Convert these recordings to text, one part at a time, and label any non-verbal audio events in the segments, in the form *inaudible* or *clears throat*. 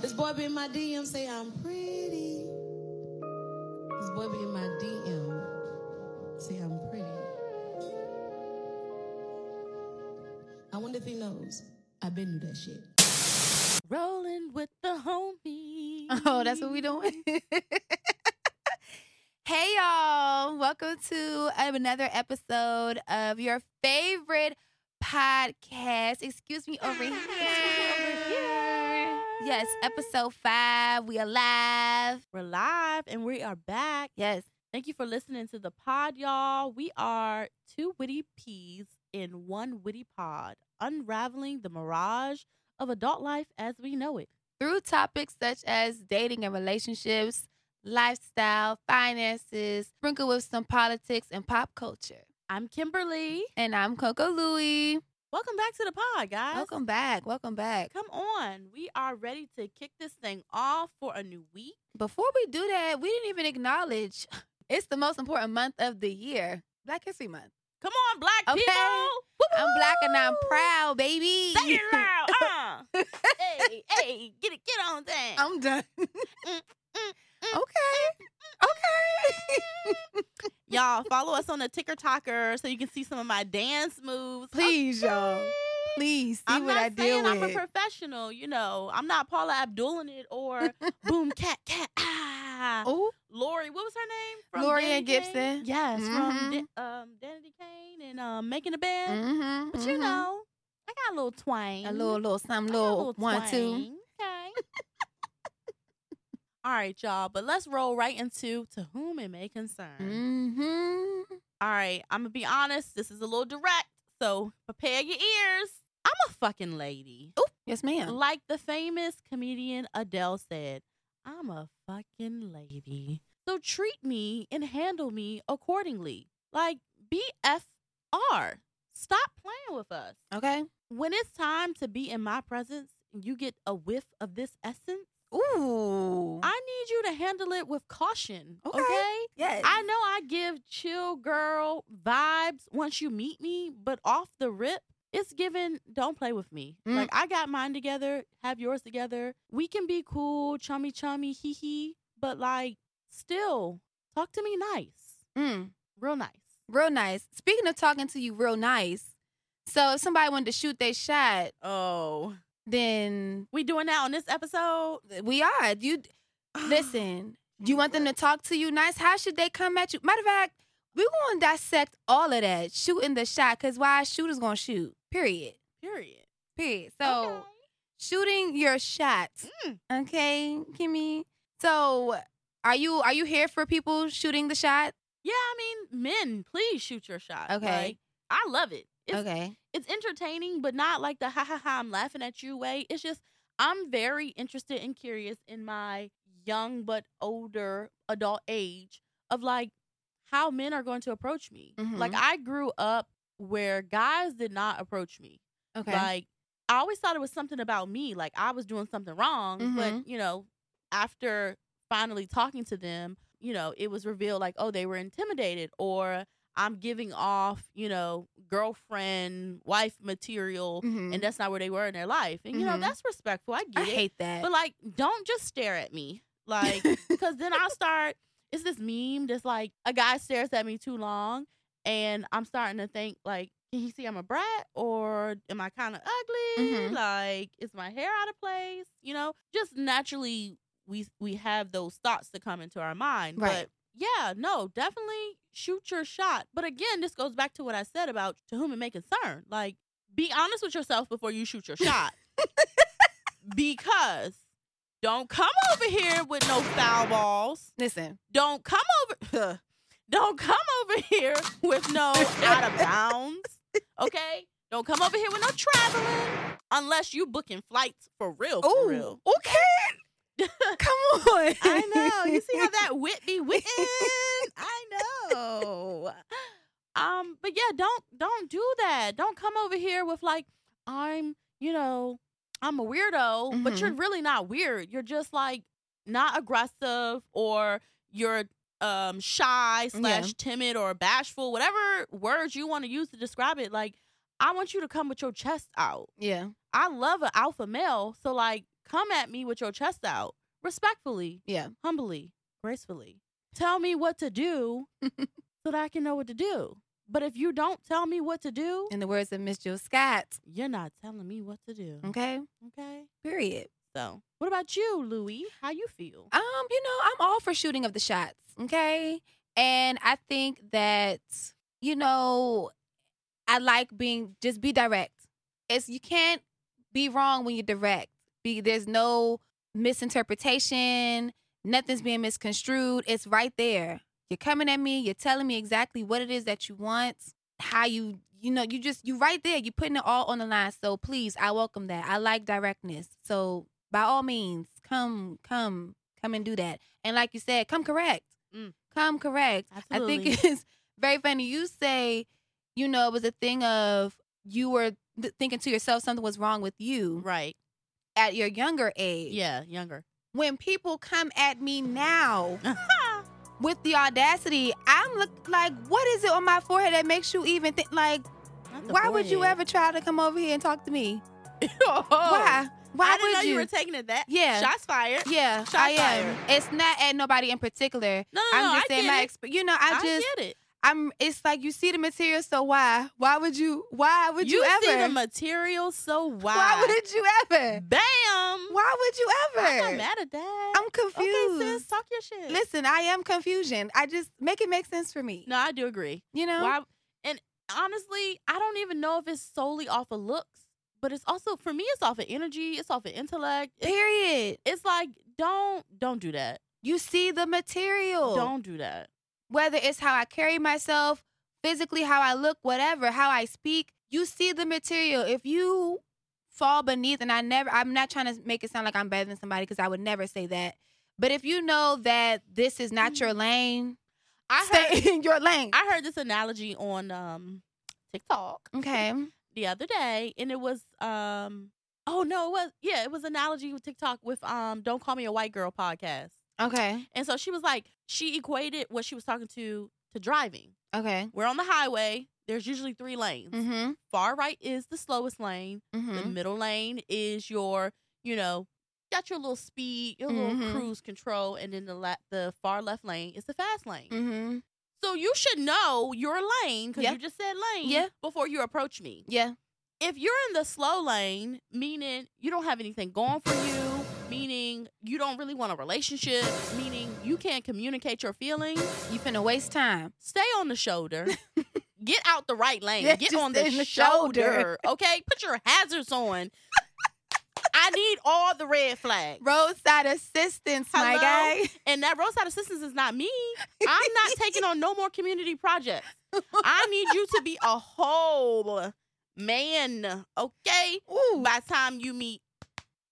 This boy be in my DM say I'm pretty. This boy be in my DM say I'm pretty. I wonder if he knows. I've been knew that shit. Rolling with the homie. *laughs* Oh, that's what we doing. *laughs* hey y'all, welcome to another episode of your favorite podcast. Excuse me over here. Yes, episode five. We are live. We're live and we are back. Yes. Thank you for listening to the pod, y'all. We are two witty peas in one witty pod, unraveling the mirage of adult life as we know it. Through topics such as dating and relationships, lifestyle, finances, sprinkled with some politics and pop culture. I'm Kimberly. And I'm Coco Louie. Welcome back to the pod, guys. Welcome back. Welcome back. Come on. We are ready to kick this thing off for a new week. Before we do that, we didn't even acknowledge *laughs* it's the most important month of the year, Black History Month. Come on, black Okay. people. I'm black and I'm proud, baby. Say it loud. *laughs* Uh. hey, hey, get it, get on thing. I'm done. *laughs* mm, okay. *laughs* Okay. *laughs* Y'all follow us on the TikToker so you can see some of my dance moves. Please, y'all. Please see I'm what I deal saying I'm a professional, you know. I'm not Paula Abdulling it or *laughs* Boom Cat Cat. Ah, oh, Lori, what was her name? From Lori Danity Ann Gibson. Kane? Yes, from Mhm. Da- um, Danity Kane and um, Making a Band. mm-hmm, But you know, I got a little twang. a little, little, some a little, one, two. Okay. All right, y'all. But let's roll right into to whom it may concern. Mm-hmm. All right, I'm gonna be honest. This is a little direct, so prepare your ears. I'm a fucking lady. Oh, yes, ma'am. Like the famous comedian Adele said, I'm a fucking lady. So treat me and handle me accordingly. Like BFR. Stop playing with us. Okay. When it's time to be in my presence you get a whiff of this essence, Ooh. I need you to handle it with caution. Okay. okay? yes. I know I give chill girl vibes once you meet me, but off the rip, it's given don't play with me. Mm. Like I got mine together, have yours together. We can be cool, chummy chummy, hee hee, but like still talk to me nice. Mm. Real nice. Real nice. Speaking of talking to you real nice, so if somebody wanted to shoot their shot, Oh. Then We doing that on this episode? we are. You listen. Do You want them to talk to you nice? How should they come at you? Matter of fact, we're going to dissect all of that, shooting the shot, because why shooters going to shoot? Period. Period. Period. So Okay. shooting your shots, Mm. okay, Kimmy. So are you are you here for people shooting the shot? Yeah, I mean, men, please shoot your shot. Okay. Like, I love it. It's okay. it's entertaining, but not like the ha ha ha I'm laughing at you way. It's just I'm very interested and curious in my young but older adult age of like how men are going to approach me. Mhm. Like I grew up where guys did not approach me. Okay. Like I always thought it was something about me, like I was doing something wrong. Mhm. But you know, after finally talking to them, you know, it was revealed like, oh, they were intimidated or I'm giving off, you know, girlfriend, wife material, Mhm. and that's not where they were in their life. And you know, Mhm. that's respectful. I I get it. hate that. But like, don't just stare at me. Like, *laughs* because then I'll start. It's this meme that's like a guy stares at me too long, and I'm starting to think like, can he see I'm a brat or am I kind of ugly? Mhm. Like, is my hair out of place? You know, just naturally we we have those thoughts to come into our mind. Right. But yeah, no, definitely shoot your shot. But again, this goes back to what I said about to whom it may concern. Like, be honest with yourself before you shoot your shot. *laughs* because don't come over here with no foul balls. Listen. Don't come over. *laughs* Don't come over here with no out of bounds. Okay? Don't come over here with no traveling unless you booking flights for real. For Oh, real. okay. *laughs* Come on. I know. You see how *laughs* that wit be wittin'? I know. Um, but yeah, don't don't do that. Don't come over here with like I'm, you know, I'm a weirdo, but you're really not weird. You're just like not aggressive or you're um shy slash timid or bashful, whatever words you want to use to describe it. Like I want you to come with your chest out. Yeah. I love an alpha male, so like come at me with your chest out respectfully, Yeah. humbly, gracefully. Tell me what to do *laughs* so that I can know what to do. But if you don't tell me what to do, In the words of Miss Jill Scott. you're not telling me what to do. Okay. Okay. Period. So, what about you, Louie? How you feel? Um, you know, I'm all for shooting of the shots. Okay. And I think that, you know, I like being just be direct. It's you can't be wrong when you're direct. Be there's no misinterpretation, nothing's being misconstrued. It's right there. You're coming at me, you're telling me exactly what it is that you want, how you you know, you just you right there. You're putting it all on the line. So please, I welcome that. I like directness. So by all means, come, come, come and do that. And like you said, come correct. Mm. Come correct. I think it's very funny. You say, you know, it was a thing of you were th- thinking to yourself something was wrong with you right. At your younger age. Yeah, younger. When people come at me now *laughs* uh-huh. with the audacity, I'm look like, what is it on my forehead that makes you even think like, why would you ever try to come over here and talk to me? Oh. *laughs* Why? Why I didn't would know you? you? were taking it that. Yeah. Shots fired. yeah, Shots I am. fired. It's not at nobody in particular. No, no, I'm just I saying get my experience. You know, I I just get it. I'm it's like you see the material, so why? Why would you why would you, see ever? the material, so why? why would you ever? Bam. Why would you ever? I'm not mad at that. I'm confused. Okay, sis, talk your shit. Listen, I am confusion. I just make it make sense for me. No, I do agree. You know? Why? And honestly, I don't even know if it's solely off of looks, but it's also for me. It's off of energy. It's off of intellect. It's, Period. it's like don't don't do that. You see the material. Don't do that. Whether it's how I carry myself, physically, how I look, whatever, how I speak, you see the material. If you fall beneath, and I never, I'm not trying to make it sound like I'm better than somebody because I would never say that. But if you know that this is not your lane, I heard stay *laughs* in your lane. I heard this analogy on um TikTok okay. the other day, and it was um oh no, it was yeah, it was analogy with TikTok with um Don't Call Me a White Girl podcast. Okay. And so she was like, she equated what she was talking to to driving. Okay. We're on the highway. There's usually three lanes. Mm-hmm. Far right is the slowest lane. The Mm-hmm. middle lane is your, you know, got your little speed, your little Mhm. cruise control, and then the la- the far left lane is the fast lane. Mm-hmm. So you should know your lane because Yeah. you just said lane Yeah. before you approach me. Yeah. If you're in the slow lane, meaning you don't have anything going for you, meaning you don't really want a relationship, meaning you can't communicate your feelings, You finna waste time. stay on the shoulder. *laughs* Get out the right lane. Yeah, Get on the, the shoulder. shoulder. *laughs* Okay? Put your hazards on. I need all the red flags. Roadside assistance, my guy. And that roadside assistance is not me. I'm not *laughs* taking on no more community projects. I need you to be a whole man, okay? Ooh. By the time you meet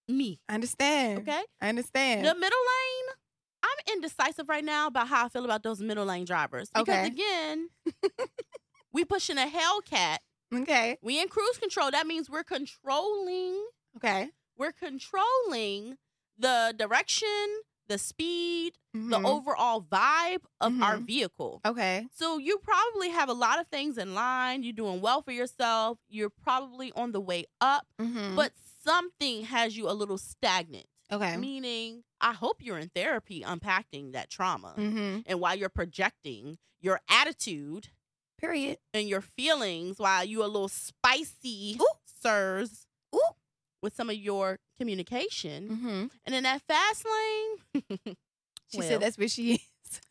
me, I understand. okay? I understand. The middle lane, I'm indecisive right now about how I feel about those middle lane drivers. Because Okay. again, *laughs* we pushing a Hellcat. okay. We in cruise control. That means we're controlling. Okay. We're controlling the direction, the speed, the Mhm. overall vibe of our Mhm. vehicle. Okay. So you probably have a lot of things in line. You're doing well for yourself. You're probably on the way up, Mm-hmm. but something has you a little stagnant. okay. Meaning, I hope you're in therapy unpacking that trauma. Mm-hmm. And while you're projecting your attitude Period. and your feelings, while you are a little spicy, Ooh. sirs, Ooh. with some of your communication. Mm-hmm. And in that fast lane, *laughs* She Well. said that's where she is.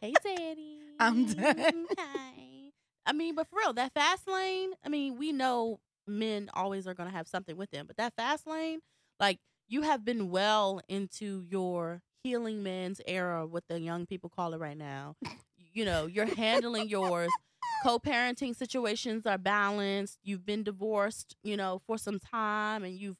hey, daddy. *laughs* I'm done. Hi. I mean, but for real, that fast lane, I mean, we know men always are going to have something with them, but that fast lane, like, you have been well into your healing men's era, what the young people call it right now. You know, you're handling yours. Co parenting situations are balanced. You've been divorced, you know, for some time and you've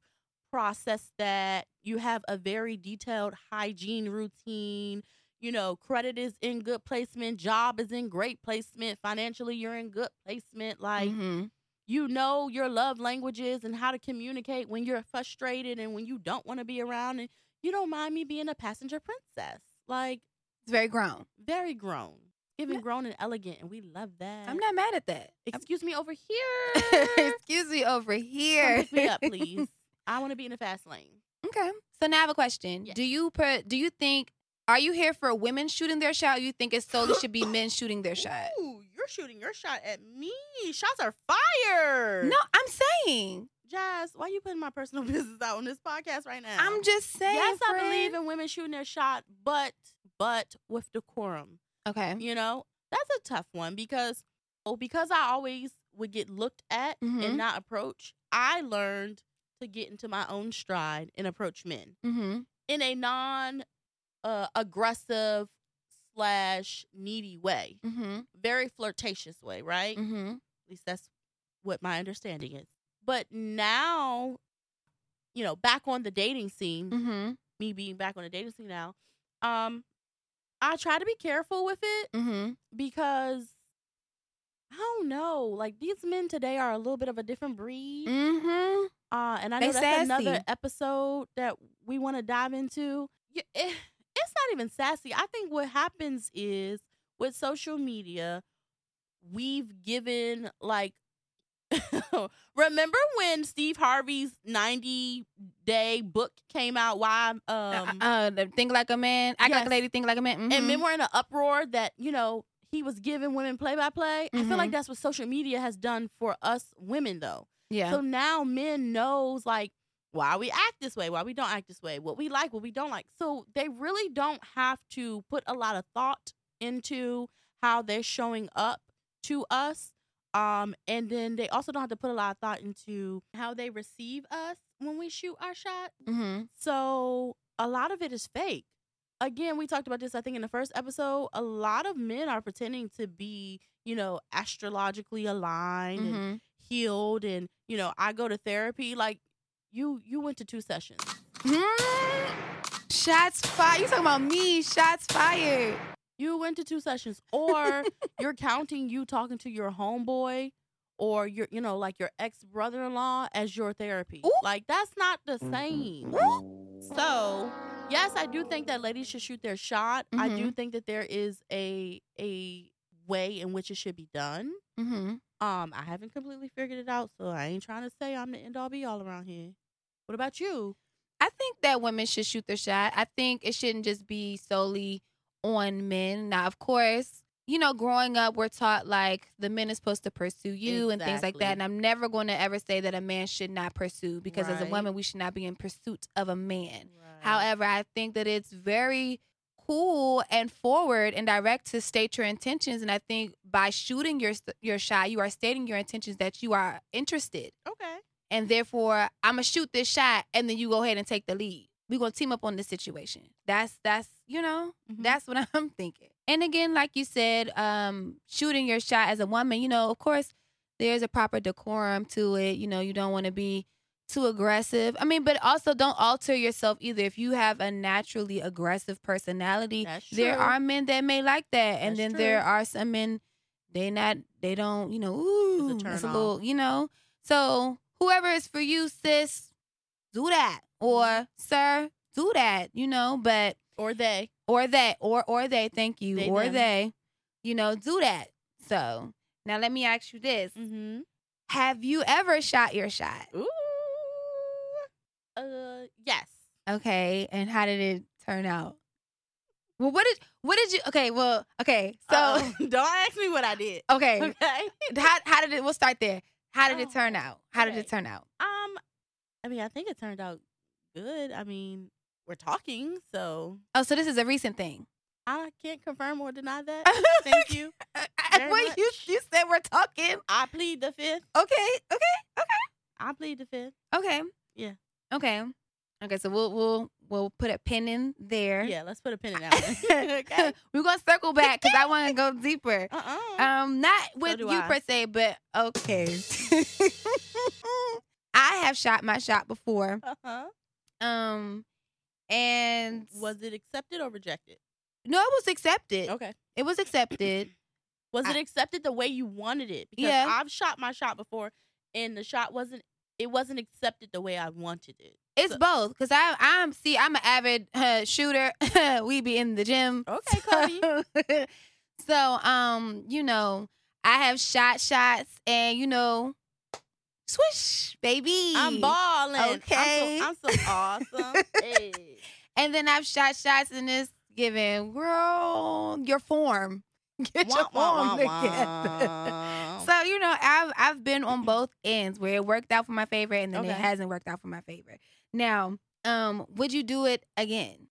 processed that. You have a very detailed hygiene routine. You know, credit is in good placement, job is in great placement, financially, you're in good placement. Like, Mhm. You know your love languages and how to communicate when you're frustrated and when you don't want to be around and you don't mind me being a passenger princess like It's very grown. very grown giving Yeah. grown and elegant and we love that I'm not mad at that. excuse me over *laughs* here Excuse me over Come here. pick me up *laughs* please i want to be in the fast lane Okay. So now I have a question. Yeah. Do you per, do you think are you here for women shooting their shot? Or you think it solely should be men shooting their shot? Ooh, you're shooting your shot at me. Shots are fired. No, I'm saying. Jazz, why are you putting my personal *laughs* business out on this podcast right now? I'm just saying. yes, I believe in women shooting their shot, but but with decorum. Okay. You know, that's a tough one because oh, because I always would get looked at Mhm. and not approach. I learned to get into my own stride and approach men Mm-hmm. in a non uh, aggressive slash needy way, Mm-hmm. very flirtatious way, right? Mm-hmm. At least that's what my understanding is. But now, you know, back on the dating scene, Mm-hmm. me being back on the dating scene now, um, I try to be careful with it Mm-hmm. because I don't know, like these men today are a little bit of a different breed. Mm-hmm. Uh, and I They know that's another episode that we want to dive into. Yeah, it, it's not even sassy. I think what happens is with social media, we've given like. *laughs* remember when Steve Harvey's 90 day book came out? Why um uh, the think like a man, act like a lady, think like a man. and Mhm. men were in an uproar that you know he was giving women play by play. I feel like Mhm. that's what social media has done for us women though. yeah. So now men knows like why we act this way, why we don't act this way, what we like, what we don't like. So they really don't have to put a lot of thought into how they're showing up to us. Um, and then they also don't have to put a lot of thought into how they receive us when we shoot our shot. mm-hmm. So a lot of it is fake. Again, we talked about this, I think, in the first episode. A lot of men are pretending to be, you know, astrologically aligned and Mm-hmm. healed and you know i go to therapy like you you went to two sessions Mm-hmm. Shots fired. You talking about me? Shots fired. you went to two sessions or *laughs* you're counting you talking to your homeboy or your you know like your ex brother-in-law as your therapy Ooh. like that's not the same so yes i do think that ladies should shoot their shot i do Mhm. think that there is a a way in which it should be done Mm-hmm. um i haven't completely figured it out so i ain't trying to say i'm the end all be all around here what about you I think that women should shoot their shot. I think it shouldn't just be solely on men. Now, of course, you know, growing up, we're taught like the men is supposed to pursue you and things like that. And I'm never going to ever say that a man should not pursue because as a woman, we should not be in pursuit of a man. Right. However, I think that it's very cool and forward and direct to state your intentions. And I think by shooting your your shot, you are stating your intentions that you are interested, okay and therefore I'm gonna shoot this shot, and then you go ahead and take the lead. We're gonna team up on this situation. That's that's you know Mhm. that's what *laughs* I'm thinking. And again, like you said, um, shooting your shot as a woman, you know, of course, there's a proper decorum to it. You know, you don't want to be too aggressive. I mean, but also don't alter yourself either. If you have a naturally aggressive personality, there are men that may like that, and That's then there are some men they not they don't you know ooh it's a off. little you know. So whoever is for you, sis, do that, or Mm-hmm. sir, do that. You know, but or they or they or or they thank you They, or them. they you know do that so now let me ask you this mm-hmm have you ever shot your shot Ooh. Uh, yes. okay and how did it turn out well what did what did you okay well okay so Uh-oh. *laughs* don't ask me what I did. okay Okay. how, how did it we'll start there how did it Oh, turn out how did it turn out Um, I mean, I think it turned out good. I mean, we're talking, so oh so this is a recent thing I can't confirm or deny that. *laughs* Thank you. Wait, *laughs* you you said we're talking I plead the fifth. okay okay okay. I plead the fifth. okay Yeah. okay okay so we'll we'll we'll put a pin in there Yeah, let's put a pin in that *laughs* one. *laughs* okay. We're gonna circle back because I want to go deeper. *laughs* Uh-uh. Um, not with do you I. per se, but okay. I have shot my shot before. uh-huh. Um, and Was it accepted or rejected? no, it was accepted. Okay. It was accepted. *clears throat* Was it accepted the way you wanted it? Because Yeah. I've shot my shot before and the shot wasn't it wasn't accepted the way I wanted it. It's So- both because I I'm see I'm an avid uh, shooter. *laughs* we be in the gym. Okay, *laughs* Cody. so um, you know, I have shot shots, and you know, Swish, baby. I'm balling. Okay. I'm so, I'm so awesome. *laughs* hey. And then I've shot shots in this given, girl, your form. Get your Wah, wah, form wah, together. wah. So you know, I've I've been on both ends where it worked out for my favorite, and then it hasn't worked out for my favor. Now, um, would you do it again?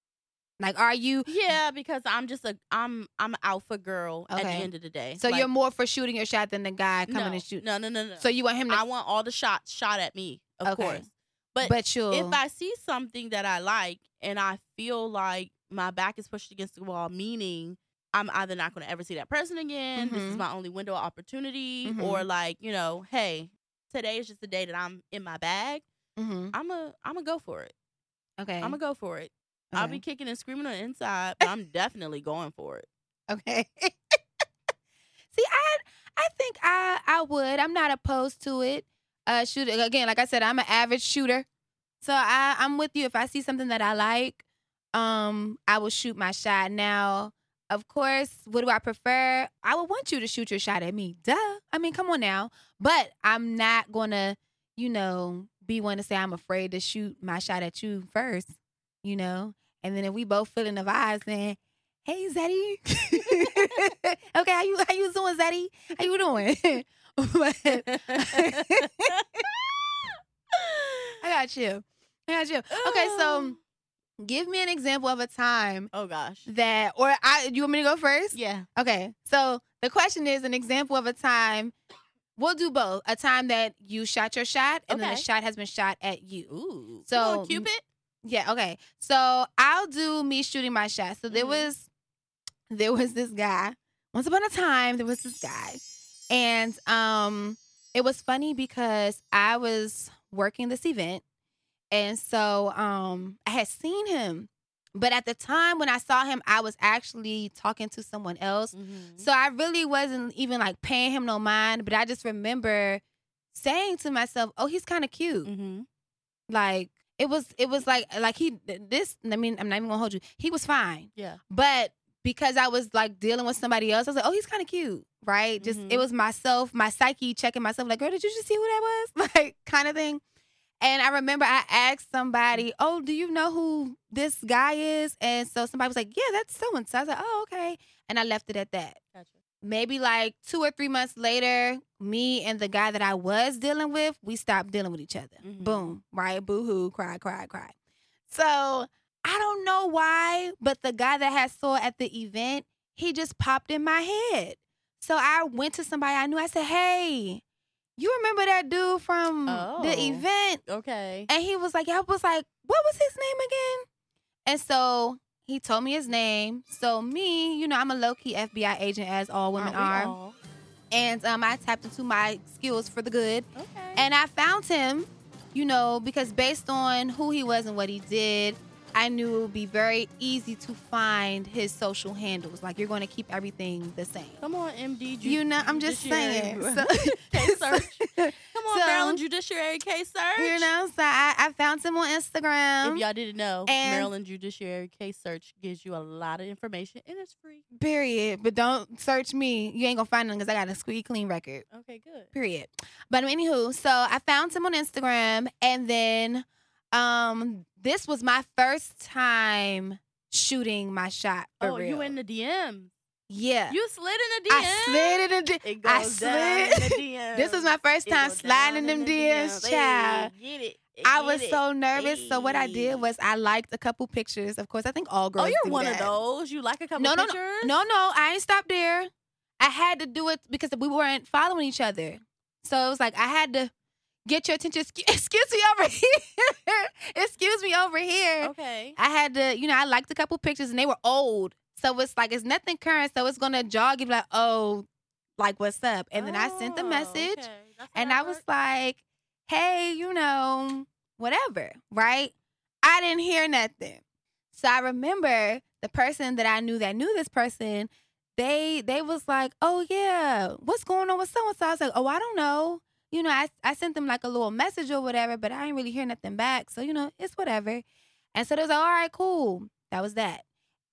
Like, are you? Yeah, because I'm just a I'm I'm an alpha girl at the end of the day. So Like, you're more for shooting your shot than the guy coming no, and shoot. No, no, no, no. So you want him to? I want all the shots shot at me, of Okay. course. But, but you'll. if I see something that I like and I feel like my back is pushed against the wall, meaning I'm either not going to ever see that person again, this is Mhm. my only window of opportunity, Mhm. or like, you know, hey, today is just the day that I'm in my bag. Mhm. I'm a I'm gonna go for it. Okay. I'm gonna go for it. I'll be kicking and screaming on the inside, but I'm *laughs* definitely going for it. Okay. *laughs* See, I I think I I would. I'm not opposed to it. Uh shooting again, like I said, I'm an average shooter. So I I'm with you. If I see something that I like, um, I will shoot my shot. Now, of course, what do I prefer? I would want you to shoot your shot at me. Duh. I mean, come on now. But I'm not gonna, you know, be one to say I'm afraid to shoot my shot at you first, you know? And then if we both feeling the vibes, then hey Zeddy. *laughs* *laughs* okay, how you how you doing, Zeddy? How you doing? *laughs* But- I got you. I got you. Okay, so *gasps* give me an example of a time oh gosh, that or I you want me to go first? yeah. Okay. So the question is an example of a time we'll do both. A time that you shot your shot and then Okay. the shot has been shot at you. Ooh, So, Cupid. Yeah, okay. So I'll do me shooting my shot. So there Mhm. was there was this guy. Once upon a time, there was this guy. And um it was funny because I was working this event. And so um I had seen him. But at the time when I saw him, I was actually talking to someone else. Mhm. So I really wasn't even like paying him no mind, but I just remember saying to myself, "Oh, he's kind of cute." Mhm. Like it was, it was like like he this. I mean, I'm not even gonna hold you. He was fine, Yeah. but because I was like dealing with somebody else, I was like, "Oh, he's kind of cute." Right? Just Mhm. it was myself, my psyche checking myself. Like, girl, did you just see who that was? *laughs* Like, kind of thing. And I remember I asked somebody, "Oh, do you know who this guy is?" And so somebody was like, "Yeah, that's so and so." I was like, "Oh, okay," and I left it at that Gotcha. maybe like two or three months later, me and the guy that I was dealing with, we stopped dealing with each other. Mhm. Boom, right? Boo hoo, cry, cry, cry. So I don't know why, but the guy that I saw at the event, he just popped in my head. So I went to somebody I knew. I said, Hey, you remember that dude from Oh. the event? Okay. And he was like, I was like, what was his name again? And so he told me his name. So me, you know, I'm a low key FBI agent, as all women are. all? And um, I tapped into my skills for the good. Okay. And I found him, you know, because based on who he was and what he did, I knew it would be very easy to find his social handles. Like you're going to keep everything the same. Come on, MD. Ju- You know, I'm just saying. *laughs* So- case search. *laughs* Come on, So- Maryland Judiciary case search. you know, so I, I found him on Instagram. If y'all didn't know, Maryland Judiciary Case Search gives you a lot of information and it's free. Period. But don't search me. You ain't gonna find him because I got a squeaky clean record. Okay, good. Period. But anywho, so I found him on Instagram, and then um, this was my first time shooting my shot. Oh, real. you in the DM? Yeah. You slid in the DM. I slid in the. D- It I goes down in slid. the DM. *laughs* this was my first time sliding them in the DMs, Hey, child. Get it. I was it. so nervous. So what I did was I liked a couple pictures. Of course, I think all girls. Oh, you're one that. of those. You like a couple No, no, no. No, no, I ain't stopped there. I had to do it because we weren't following each other. So it was like I had to get your attention. *laughs* Excuse, me over here. excuse me over here. Okay. I had to, you know, I liked a couple pictures and they were old. So it's like it's nothing current. So it's gonna jog you like, oh, like what's up? And then I sent the Oh, message okay. And I was like, hey, you know, whatever, right? I didn't hear nothing. So I remember the person that I knew that knew this person, they they was like, oh yeah, what's going on with so and so? I was like, oh, I don't know. You know, I, I sent them like a little message or whatever, but I didn't really hear nothing back. So, you know, it's whatever. And so they was like, all right, cool. That was that.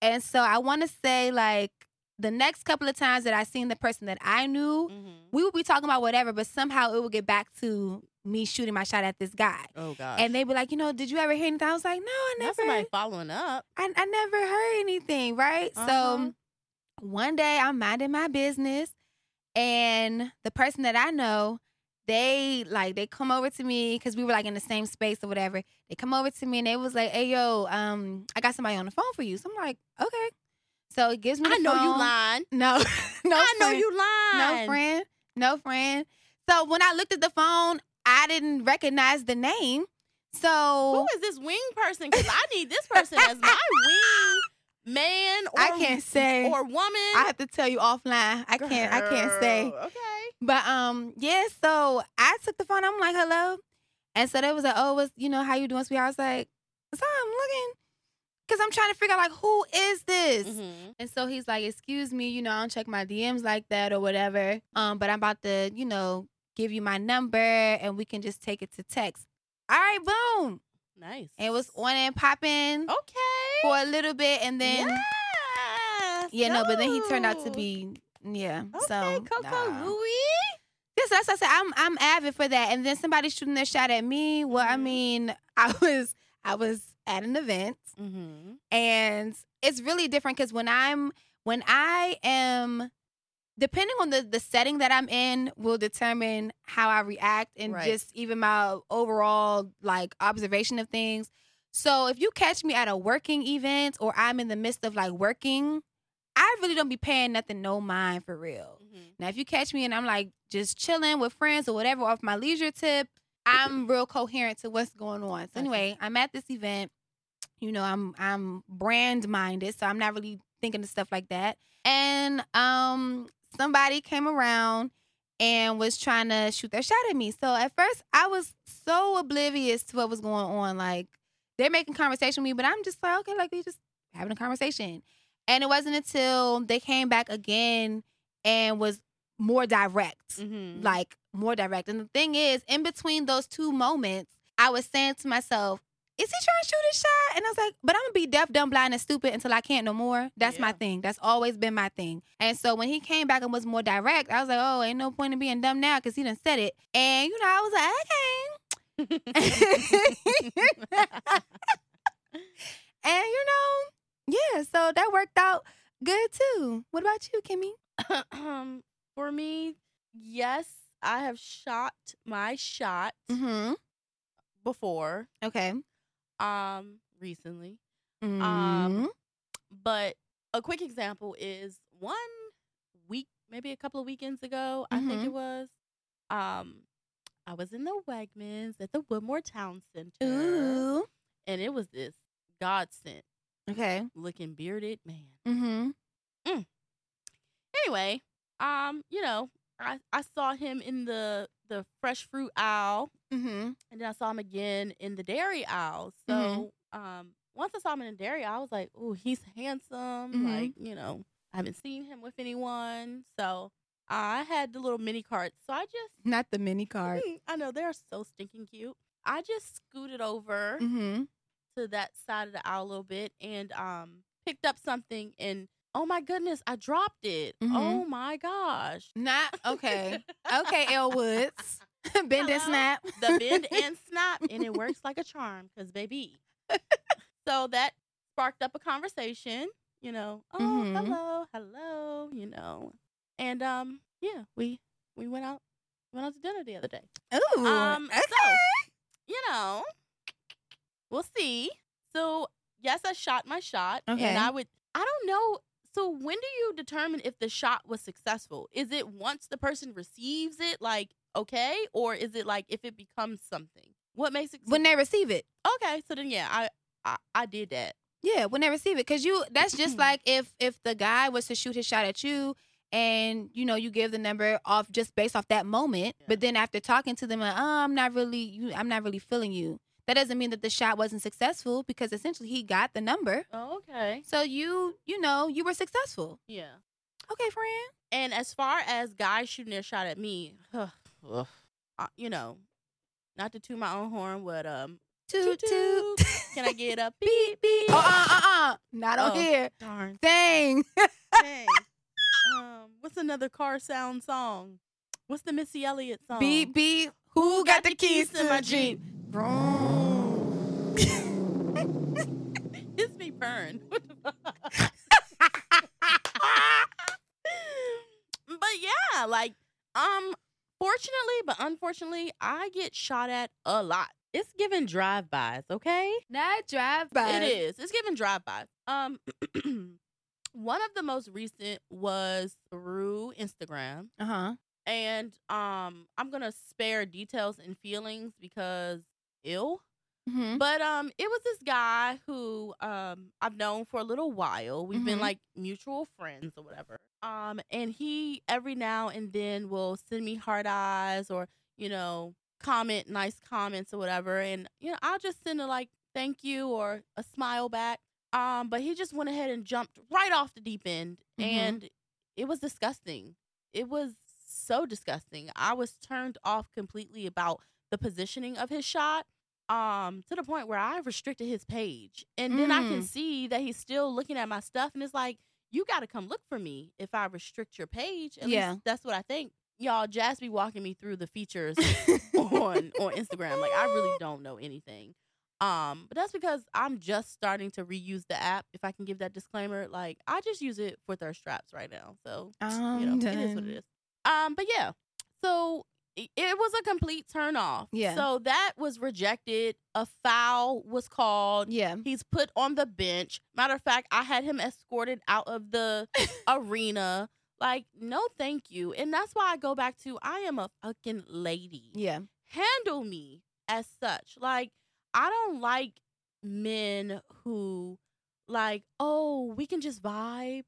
And so I want to say, like, the next couple of times that I seen the person that I knew, Mhm. we would be talking about whatever, but somehow it would get back to me shooting my shot at this guy. Oh gosh. And they'd be like, you know, did you ever hear anything? I was like, no, I Not never. somebody following up. I, I never heard anything, right? Uh-huh. So one day I'm minding my business and the person that I know, they like they come over to me because we were like in the same space or whatever. They come over to me and they was like, Hey yo, um, I got somebody on the phone for you. So I'm like, okay. So it gives me the I know you phone. lying. *laughs* No, *laughs* no, I know you lying. No friend. No friend. So when I looked at the phone, I didn't recognize the name. So Who is this wing person? Because I need this person as my *laughs* wing man or I can't say. or woman. I have to tell you offline. I can't. I can't say. Okay. But um, yeah. So I took the phone. I'm like, hello, and so they was like, oh, what's you know how you doing, sweetheart? I was like, so I'm looking, cause I'm trying to figure out like who is this. Mhm. And so he's like, excuse me, you know, I don't check my DMs like that or whatever. Um, but I'm about to, you know, give you my number and we can just take it to text. All right, boom. Nice. And it was on and popping okay. for a little bit, and then yes, yeah, no, but then he turned out to be yeah. okay. so Coco nah. Louie. Yes, that's what I said. I'm I'm avid for that. And then somebody shooting their shot at me. Well, I Mhm. mean, *laughs* I was I was at an event Mm-hmm. and it's really different because when I'm when I am depending on the the setting that I'm in will determine how I react and Right. just even my overall like observation of things. So if you catch me at a working event or I'm in the midst of like working, I really don't be paying nothing no mind for real. Mm-hmm. Now, if you catch me and I'm like just chilling with friends or whatever off my leisure tip, I'm real coherent to what's going on. So anyway, I'm at this event. You know, I'm I'm brand minded, so I'm not really thinking of stuff like that. And um, somebody came around and was trying to shoot their shot at me. So at first, I was so oblivious to what was going on. Like they're making conversation with me, but I'm just like, okay, like we just having a conversation. And it wasn't until they came back again and was more direct, Mm-hmm. like more direct. And the thing is, in between those two moments, I was saying to myself, is he trying to shoot his shot? And I was like, but I'm gonna be deaf, dumb, blind, and stupid until I can't no more. That's my thing. That's always been my thing. And so when he came back and was more direct, I was like, oh, ain't no point in being dumb now because he done said it. And you know, I was like, okay. *laughs* and you know, yeah, so that worked out good too. What about you, Kimmy? um, for me, yes, I have shot my shot Mm-hmm. before. Okay. Um, recently. Mm-hmm. Um, but a quick example is one week, maybe a couple of weekends ago, I think it was. Um, I was in the Wegmans at the Woodmore Town Center, Ooh. and it was this God sent Okay. looking bearded man. Mm-hmm. Mm. Anyway, um, you know, I I saw him in the the fresh fruit aisle, Mm-hmm. and then I saw him again in the dairy aisle. So, um, once I saw him in the dairy, aisle, I was like, "Oh, he's handsome." Mhm. Like, you know, I haven't seen him with anyone, so I had the little mini carts. So I just, Not the mini card. Mm, I know they're so stinking cute. I just scooted over Mm-hmm. to that side of the aisle a little bit and um picked up something, and oh my goodness, I dropped it. Mhm. Oh my gosh. Not okay. okay, Elle Woods. *laughs* *laughs* Bend and snap. the bend *laughs* and snap, and it works like a charm. Cause baby, so that sparked up a conversation. You know, oh Mhm. hello, hello. You know, and um, yeah, we we went out went out to dinner the other day. Ooh. Um, okay. so you know, we'll see. So yes, I shot my shot, Okay. and I would. I don't know. So when do you determine if the shot was successful? Is it once the person receives it, like okay, or is it like if it becomes something? What makes it when they receive it. okay? So then, yeah, I I, I did that. Yeah, when they receive it, because you that's just *clears throat* like if if the guy was to shoot his shot at you, and you know you give the number off just based off that moment, Yeah. but then after talking to them, like, oh, I'm not really you, I'm not really feeling you. That doesn't mean that the shot wasn't successful because essentially he got the number. Oh, okay. So you you know you were successful. Yeah. Okay, friend. And as far as guys shooting their shot at me, *sighs* uh, you know, not to toot my own horn, but um, Toot toot, toot. toot. can I get a *laughs* beep beep? Oh, uh, uh, uh. Not on Oh. here. Darn. Dang. *laughs* Dang. um, what's another car sound song? What's the Missy Elliott song? Beep beep. Who got the keys to my Jeep? *laughs* It's me burn. *laughs* but yeah, like um fortunately but unfortunately, I get shot at a lot. It's giving drive-bys, okay? Not drive-bys. It is. It's giving drive-bys. Um *clears throat* one of the most recent was through Instagram. Uh huh. And um I'm going to spare details and feelings because ill. Mm-hmm. But um, it was this guy who um I've known for a little while. We've been Mhm. like mutual friends or whatever. Um, and he every now and then will send me hard eyes or you know comment nice comments or whatever, and you know I'll just send a like thank you or a smile back. Um, but he just went ahead and jumped right off the deep end, Mhm. and it was disgusting. It was so disgusting. I was turned off completely about the positioning of his shot um to the point where I restricted his page. And then I can Mm. see that he's still looking at my stuff and it's like, you got to come look for me if I restrict your page. At Yeah. least that's what I think. Y'all, Jazz be walking me through the features *laughs* on on Instagram. Like I really don't know anything. Um, but that's because I'm just starting to reuse the app. If I can give that disclaimer, like I just use it for thirst traps right now. So you know, I'm it is what it is. Um, but yeah, so it was a complete turn off. Yeah. So that was rejected. A foul was called. Yeah. He's put on the bench. Matter of fact, I had him escorted out of the *laughs* arena. Like, no, thank you. And that's why I go back to I am a fucking lady. Yeah. Handle me as such. Like, I don't like men who, like, oh, we can just vibe.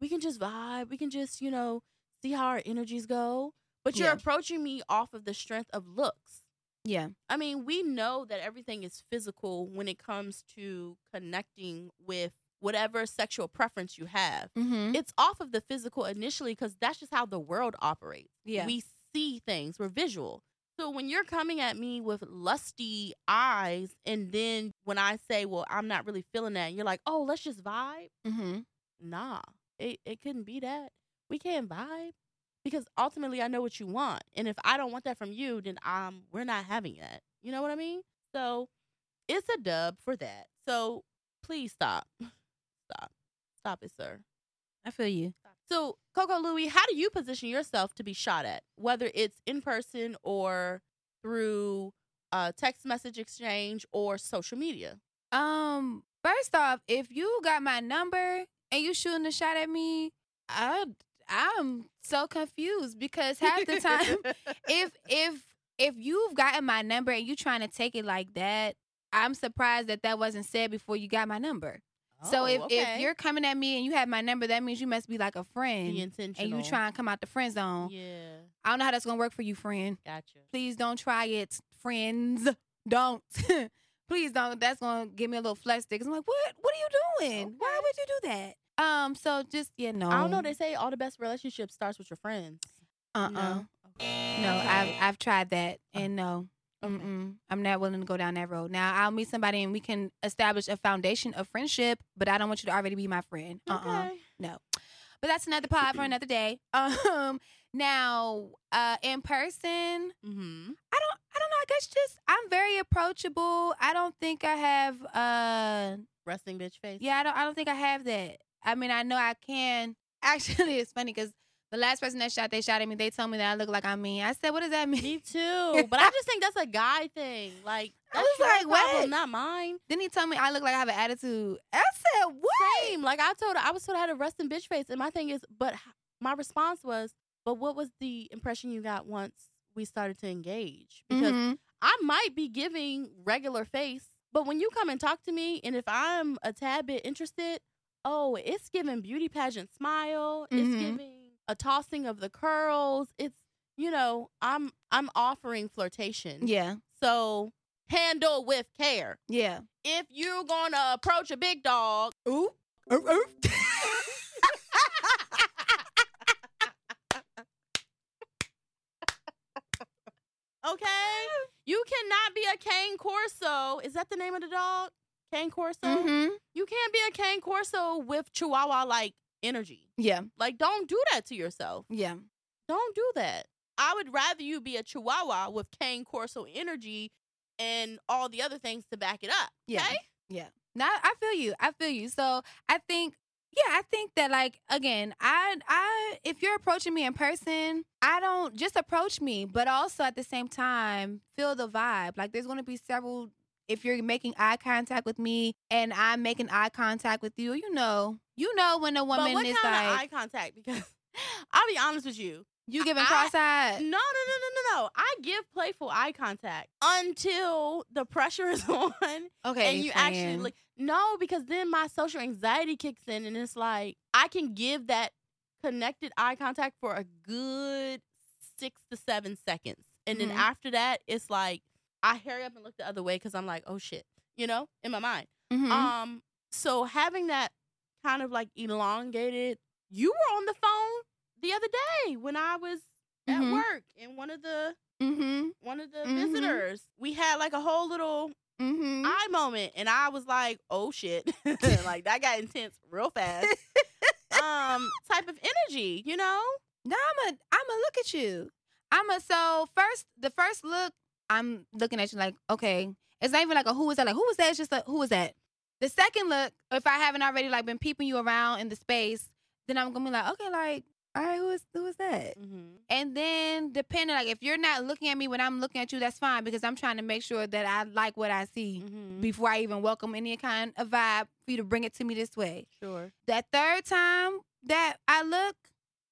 We can just vibe. We can just, you know, see how our energies go. But you're Yeah. approaching me off of the strength of looks. Yeah. I mean, we know that everything is physical when it comes to connecting with whatever sexual preference you have. Mm-hmm. It's off of the physical initially because that's just how the world operates. Yeah. We see things, we're visual. So when you're coming at me with lusty eyes, and then when I say, well, I'm not really feeling that, you're like, oh, let's just vibe. mm-hmm. Nah, it, it couldn't be that. We can't vibe because ultimately I know what you want. And if I don't want that from you, then um we're not having that. You know what I mean? So it's a dub for that. So please stop. *laughs* Stop. Stop it, sir. I feel you. So, Coco Louie, how do you position yourself to be shot at? Whether it's in person or through uh, text message exchange or social media? Um, first off, if you got my number and you shooting a shot at me, I I'm so confused because half the time *laughs* if if if you've gotten my number and you're trying to take it like that, I'm surprised that that wasn't said before you got my number. so Oh, if okay. if you're coming at me and you have my number, that means you must be like a friend Be and you try and come out the friend zone. Yeah, I don't know how that's gonna work for you, friend. gotcha. Please don't try it, friends. Don't. *laughs* Please don't. That's gonna give me a little flex stick. I'm like, what? What are you doing? Why would you do that? Um. So just you know. I don't know. They say all the best relationships starts with your friends. Uh. uh No? No. I've I've tried that and no. Mm-mm. I'm not willing to go down that road. Now I'll meet somebody and we can establish a foundation of friendship, but I don't want you to already be my friend. Uh. uh Okay. But that's another pod for another day. *laughs* Um. Now, uh, in person, Mm-hmm. I don't I don't know, I guess just I'm very approachable. I don't think I have uh Resting bitch face. yeah, I don't I don't think I have that. I mean, I know I can. *laughs* Actually, it's funny cuz the last person that shot they shot at me, they told me that I look like I'm mean. I said, "What does that mean?" Me *laughs* too. But I just think that's a guy thing. Like *laughs* I that's was like, what? not mine. Then he told me I look like I have an attitude. I said, "What?" Same. Like I told I was told I had a resting bitch face, and my thing is, but my response was, but what was the impression you got once we started to engage? Because Mhm. I might be giving regular face, but when you come and talk to me, and if I'm a tad bit interested, oh, it's giving beauty pageant smile. Mhm. It's giving a tossing of the curls. It's you know, I'm I'm offering flirtation. Yeah. So handle with care. Yeah. If you're gonna approach a big dog, Ooh. Ooh, ooh. *laughs* okay, you cannot be a cane corso. Is that the name of the dog? Cane corso. Mhm. You can't be a cane corso with chihuahua like energy. Yeah. Like, don't do that to yourself. Yeah. Don't do that. I would rather you be a chihuahua with cane corso energy and all the other things to back it up. Yeah. Okay? Yeah. Now I feel you. I feel you. So I think yeah, I think that like again, I I if you're approaching me in person, I don't just approach me, but also at the same time feel the vibe. Like there's gonna be several if you're making eye contact with me and I'm making eye contact with you, you know, you know when a But woman what is kind of like eye contact? Because *laughs* I'll be honest with you. you giving I- cross-eyed. No, no, no, no, no, no. I give playful eye contact until the pressure is *laughs* on Okay, and you actually like no, because then my social anxiety kicks in and it's like I can give that connected eye contact for a good six to seven seconds. And Mhm. then after that, it's like I hurry up and look the other way because I'm like, oh shit, you know, in my mind. Mhm. Um, so having that kind of like elongated, you were on the phone the other day when I was at Mhm. work and one of the Mhm. one of the Mhm. visitors, we had like a whole little Mhm. eye moment and I was like, oh shit. *laughs* like that got intense real fast. *laughs* um, type of energy, you know? No, I'm a I'm a look at you. I'm a so first the first look I'm looking at you like okay it's not even like a who is that like who was that it's just a who is that. The second look if I haven't already like been peeping you around in the space then I'm gonna be like okay like all right who is who is that Mm-hmm. and then depending like if you're not looking at me when I'm looking at you that's fine because I'm trying to make sure that I like what I see Mm-hmm. before I even welcome any kind of vibe for you to bring it to me this way Sure. that third time that I look,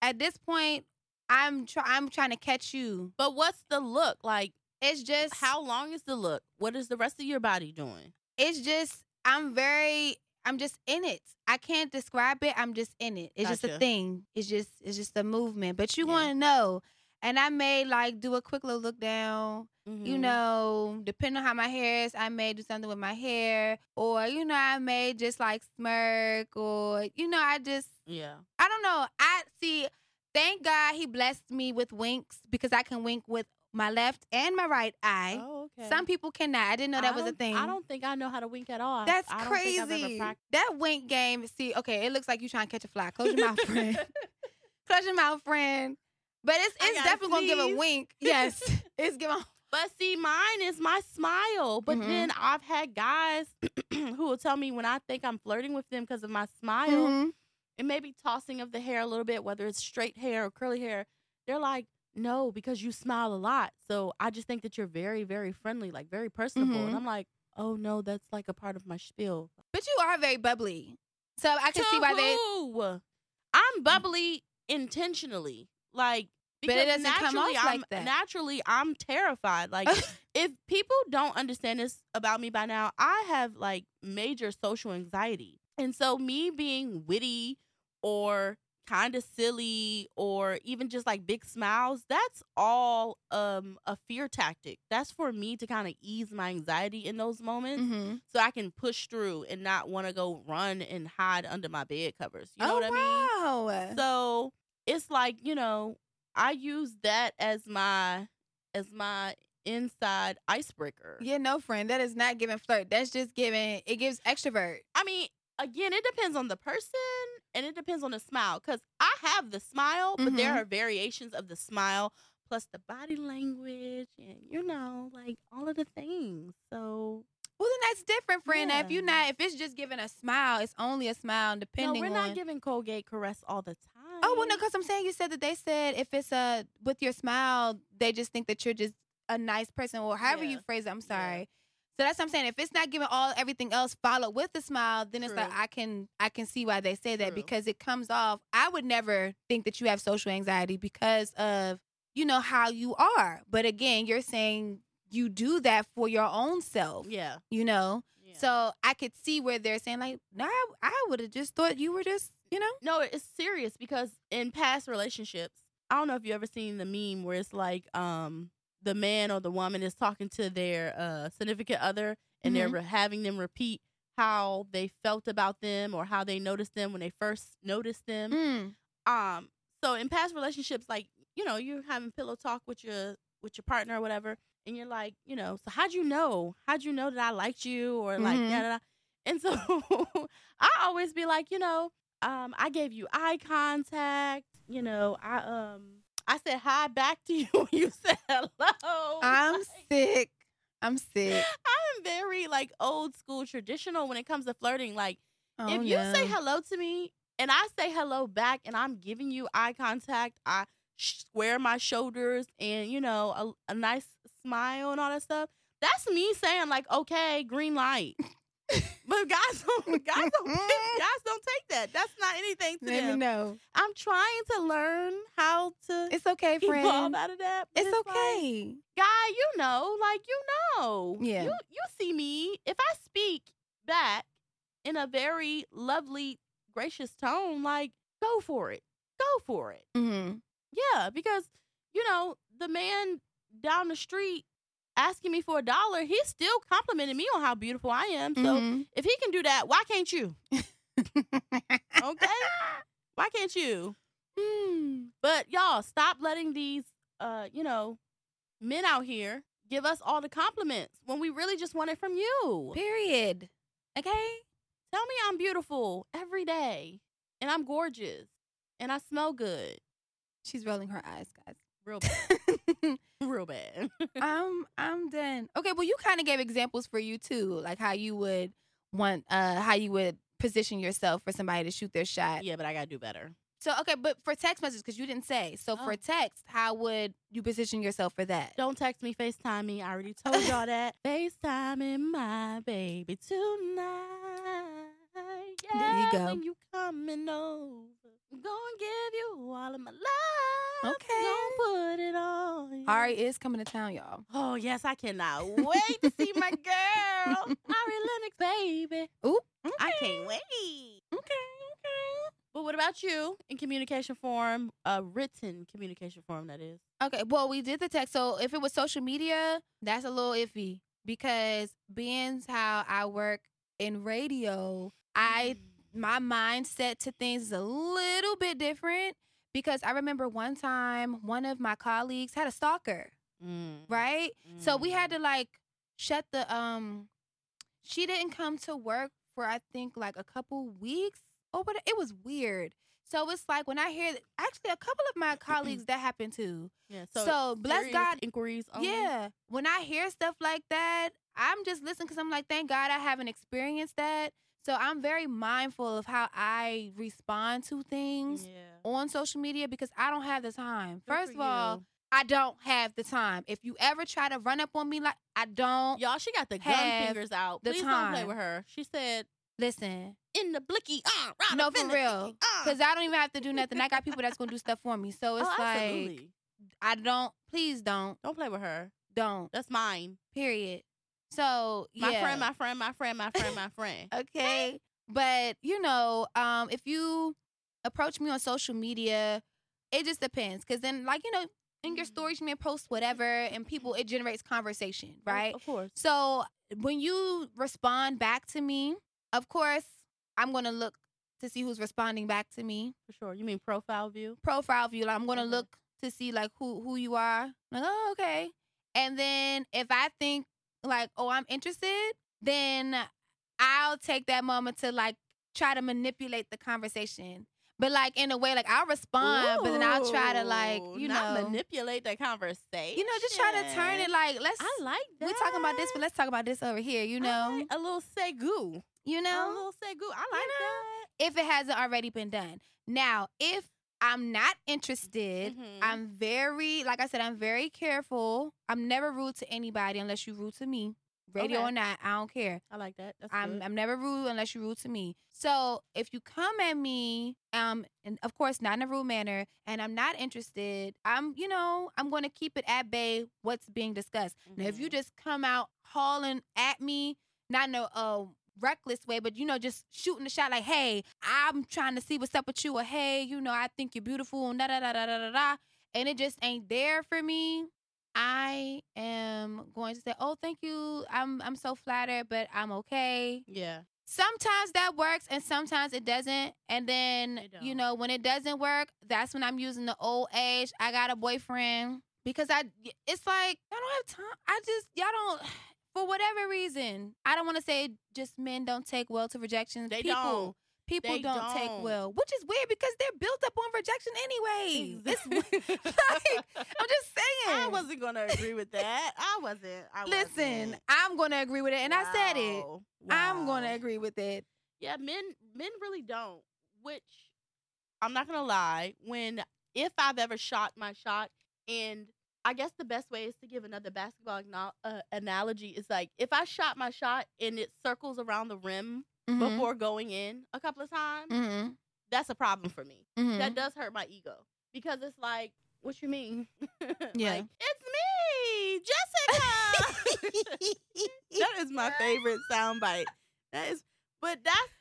at this point, I'm try I'm trying to catch you. But what's the look? Like It's just how long is the look? What is the rest of your body doing? it's just I'm very I'm just in it. I can't describe it. I'm just in it. It's just a thing. It's just it's just a movement. But you Yeah. want to know. And I may like do a quick little look down. You Mhm. know, depending on how my hair is, I may do something with my hair, or you know, I may just like smirk, or you know, I just Yeah. I don't know. I see. Thank God he blessed me with winks because I can wink with my left and my right eye. Oh, okay. Some people cannot. I didn't know that was a thing. I don't think I know how to wink at all. That's I don't think I've ever crazy. That wink game. See, okay, it looks like you trying to catch a fly. Close your mouth, friend. *laughs* *laughs* Close your mouth, friend. But it's it's definitely gonna give a wink. *laughs* Yes, it's giving. But see, mine is my smile. But Mhm. then I've had guys *clears throat* who will tell me when I think I'm flirting with them because of my smile Mhm. and maybe tossing of the hair a little bit, whether it's straight hair or curly hair. They're like, no, because you smile a lot. So I just think that you're very, very friendly, like very personable. Mhm. And I'm like, oh no, that's like a part of my spiel. But you are very bubbly, so I can To see why they. I'm bubbly intentionally, like. But it doesn't come off I'm, like that. Naturally, I'm terrified. Like, *laughs* if people don't understand this about me by now, I have like major social anxiety. And so me being witty or kind of silly or even just like big smiles, that's all um a fear tactic. That's for me to kind of ease my anxiety in those moments Mhm. so I can push through and not want to go run and hide under my bed covers. You know oh what I mean? wow. So it's like, you know, I use that as my as my inside icebreaker. Yeah, no, friend. That is not giving flirt. That's just giving. It gives extrovert. I mean, again, it depends on the person and it depends on the smile. Cause I have the smile, but there Mhm. are variations of the smile plus the body language and you know, like all of the things. So Well, then that's different, friend. Now, If you Yeah. not, if it's just giving a smile, it's only a smile, no, depending we're on. not giving Colgate caress all the time. oh well, no, because I'm saying you said that they said if it's a with your smile, they just think that you're just a nice person, or however you phrase it. I'm Yeah. sorry. So that's what I'm saying. If it's not giving all everything else followed with a smile, then it's like I can I can see why they say that True. because it comes off. I would never think that you have social anxiety because of you know how you are. But again, you're saying you do that for your own self. Yeah. You know. yeah. So I could see where they're saying like, nah, I, I would have just thought you were just, you know. No, it's serious because in past relationships, I don't know if you ever seen the meme where it's like um the man or the woman is talking to their uh significant other and they're re- having them repeat how they felt about them or how they noticed them when they first noticed them. Mm. Um so in past relationships like, you know, you're having pillow talk with your with your partner or whatever and you're like, you know, so how'd you know? How'd you know that I liked you or like Mhm. da, da, da. And so *laughs* I always be like, you know, um, I gave you eye contact. You know, I um, I said hi back to *laughs* you when you said hello. *laughs* I'm Like, sick. I'm sick. I'm very like old school traditional when it comes to flirting. Like Oh, if you say hello to me and I say hello back and I'm giving you eye contact, I square my shoulders and you know a, a nice smile and all that stuff. That's me saying like, okay, green light. But guys don't, *laughs* guys don't, *laughs* guys don't take that. That's not anything to Let me them. know. I'm trying to learn how to It's okay, evolve friend. out of that. It's like, okay. guy, you know, like you know. Yeah. You you see me. If I speak back in a very lovely, gracious tone, like go for it. Go for it. hmm Yeah, because you know, the man down the street asking me for a dollar, he's still complimenting me on how beautiful I am. So Mhm. if he can do that, why can't you? *laughs* Okay? why can't you? Hmm. But y'all, stop letting these uh, you know, men out here give us all the compliments when we really just want it from you. Period. Okay. Tell me I'm beautiful every day and I'm gorgeous and I smell good. She's rolling her eyes, guys. Real bad. *laughs* Real bad. *laughs* I'm I'm done. Okay, well you kind of gave examples for you too, like how you would want uh how you would position yourself for somebody to shoot their shot. yeah, but I got to do better. So okay, but for text messages cuz you didn't say. So for Oh. text, how would you position yourself for that? Don't text me, FaceTime me. I already told y'all that. *laughs* FaceTime my baby tonight. Yeah, There you go. When you coming over, I'm gonna give you all of my love. Okay. Gonna put it on. you. Ari is coming to town, y'all. Oh, yes, I cannot wait to see my girl. *laughs* Ari Lennox, baby. Ooh. I can't wait. Okay, okay. But what about you in communication form, uh, written communication form, that is? Okay, well, we did the text. So if it was social media, that's a little iffy because being how I work in radio, I my mindset to things is a little bit different because I remember one time one of my colleagues had a stalker, Mm. right? So we had Mm. to like shut the um she didn't come to work for I think like a couple weeks or what it was weird. So it's like when I hear actually a couple of my colleagues *clears throat* that happened to. Yeah. So, So, bless God Inquiries. Only? yeah. When I hear stuff like that, I'm just listening because I'm like, thank God I haven't experienced that. So I'm very mindful of how I respond to things Yeah. on social media because I don't have the time. Good First of all. I don't have the time. If you ever try to run up on me like I don't y'all, she got the gun fingers out. the Please don't play with her. She said, listen. "In the blicky, ah, uh, No, for real. Because I don't even have to do nothing. I got people that's gonna do stuff for me. So *laughs* it's oh, like absolutely. I don't please don't. Don't play with her. Don't. That's mine. Period. So My yeah. friend, my friend, my friend, my friend, my friend. *laughs* okay but you know um if you approach me on social media it just depends because then like you know in your Mhm. stories you may post whatever and people it generates conversation right Of course. so when you respond back to me of course i'm gonna look to see who's responding back to me For sure. You mean profile view? profile view like i'm gonna Okay. look to see like who who you are like oh okay and then if i think like oh i'm interested then i'll take that moment to like try to manipulate the conversation but like in a way like i'll respond but then i'll try to like you not know manipulate the conversation. you know just try to turn it like let's I like that. we're talking about this but let's talk about this over here you know like a little segu. you know, A little segu. I like know? if it hasn't already been done now if i'm not interested Mhm. I'm very, like I said, I'm very careful. I'm never rude to anybody unless you rude to me. Radio Okay. or not, I don't care. I like that. That's I'm good. I'm never rude unless you rude to me. So if you come at me, um, and of course not in a rude manner, and I'm not interested, I'm you know I'm going to keep it at bay. What's being discussed. Now if you Mhm. just come out hauling at me, not a uh, reckless way, but you know just shooting the shot like, hey, I'm trying to see what's up with you, or hey, you know I think you're beautiful, and da da da da da da and it just ain't there for me. I am going to say, "Oh, thank you. I'm I'm so flattered, but I'm okay." yeah. Sometimes that works and sometimes it doesn't. And then, you know, when it doesn't work, that's when I'm using the old age. I got a boyfriend because I it's like I don't have time. I just y'all don't for whatever reason. I don't want to say just men don't take well to rejection. They people don't. people They don't, take don't. well, which is weird because they're built up on rejection anyway. Exactly. *laughs* like I'm just saying. I wasn't gonna agree with that. I wasn't. I Listen, wasn't. I'm going to agree with it, and I said it. Wow. I'm going to agree with it. Yeah, men men really don't. Which I'm not gonna lie. When if I've ever shot my shot, and I guess the best way is to give another basketball uh, analogy is like if I shot my shot and it circles around the rim Mhm. before going in a couple of times, Mhm. that's a problem for me. Mhm. That does hurt my ego because it's like, what you mean? *laughs* Yeah. like, it's me, Jessica. *laughs* *laughs* that is my favorite soundbite. That is, but that's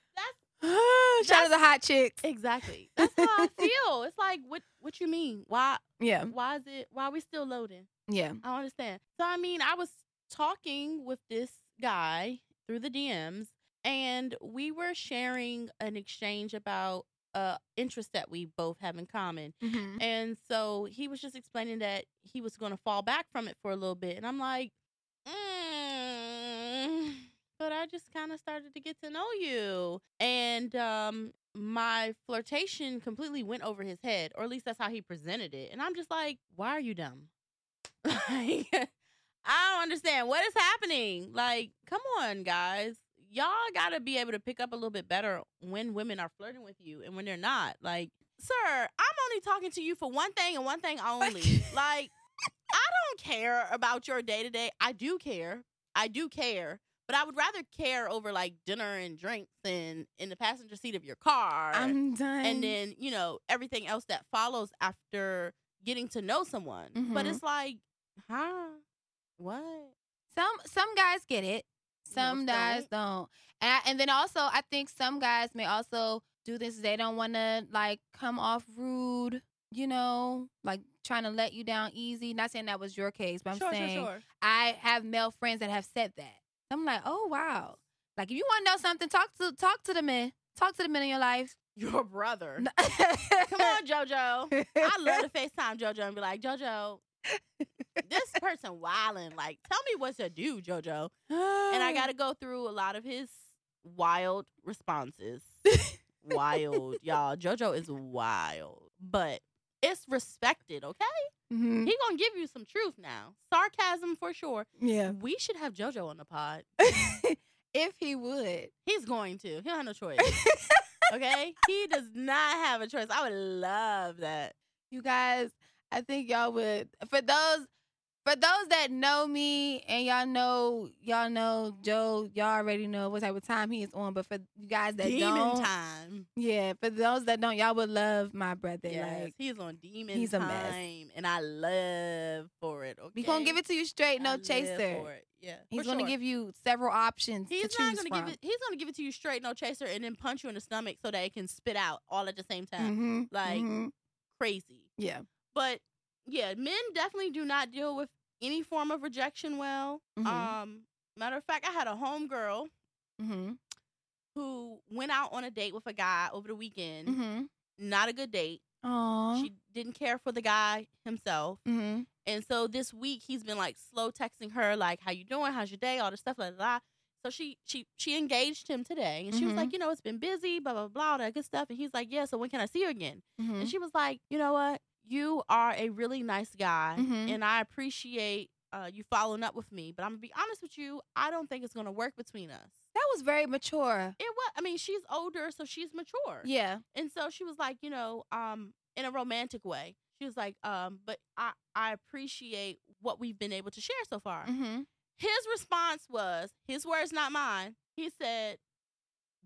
*gasps* Shout out to the hot chicks. exactly that's how I *laughs* feel. It's like, what what you mean? Why Yeah, why is it? Why are we still loading? yeah. I don't understand. So I mean, I was talking with this guy through the DMs, and we were sharing an exchange about uh interest that we both have in common. Mhm. And so he was just explaining that he was going to fall back from it for a little bit, and I'm like, mm, but I just kind of started to get to know you, and um, my flirtation completely went over his head, or at least that's how he presented it. And I'm just like, why are you dumb? *laughs* like, I don't understand what is happening. Like, come on, guys. Y'all got to be able to pick up a little bit better when women are flirting with you and when they're not. Like, sir, I'm only talking to you for one thing and one thing *laughs* only. like, I don't care about your day to day. I do care. I do care. But I would rather care over like dinner and drinks and in the passenger seat of your car. I'm done. and then, you know, everything else that follows after getting to know someone. But Mhm. it's like, huh? What? some some guys get it, some Most guys don't. don't. And I, and then also, I think some guys may also do this. They don't want to like come off rude. You know, like trying to let you down easy. Not saying that was your case, but I'm sure, saying sure, sure. I have male friends that have said that. I'm like, oh wow. Like if you want to know something, talk to talk to the men. Talk to the men in your life. *laughs* Your brother. *laughs* Come on, JoJo. I love to FaceTime JoJo and be like, JoJo, this *laughs* person wilding. Like, tell me what to do, JoJo. And I got to *sighs* go through a lot of his wild responses. wild, y'all. JoJo is wild, but it's respected, okay? Mhm. He gonna give you some truth now. Sarcasm for sure. Yeah. We should have JoJo on the pod. *laughs* if he would. He's going to. He don't have no choice. *laughs* Okay? he does not have a choice. I would love that. You guys, I think y'all would for those for those that know me and y'all know y'all know Joe, y'all already know what type of time he is on. But for you guys that Demon don't, time. yeah, for those that don't, y'all would love my brother. Yes, Like he's on demon he's a time, mess. and I love for it. Okay, we gonna give it to you straight, I no live chaser. Yeah, He's gonna sure. give you several options He's to not gonna from. give it. He's gonna give it to you straight, no chaser, and then punch you in the stomach so that it can spit out all at the same time. Mhm, Like mhm. crazy. yeah. But yeah, men definitely do not deal with any form of rejection well. Mhm. Um, matter of fact, I had a homegirl Mm-hmm. who went out on a date with a guy over the weekend. Mm-hmm. Not a good date. Aww. She didn't care for the guy himself. mm-hmm. And so this week he's been like slow texting her, like, "How you doing? How's your day? All this stuff, blah blah." blah. So she she she engaged him today, and she was Mhm. like, "You know, it's been busy, blah blah blah, all that good stuff." And he's like, "Yeah, so when can I see you again?" Mm-hmm. And she was like, "You know what? You are a really nice guy, Mhm. and I appreciate uh, you following up with me. But I'm gonna be honest with you, I don't think it's gonna work between us." That was very mature. It was. I mean, she's older, so she's mature. Yeah. And so she was like, you know, um, in a romantic way. She was like, um, but I, I appreciate what we've been able to share so far. Mm-hmm. His response was, his words, not mine. He said,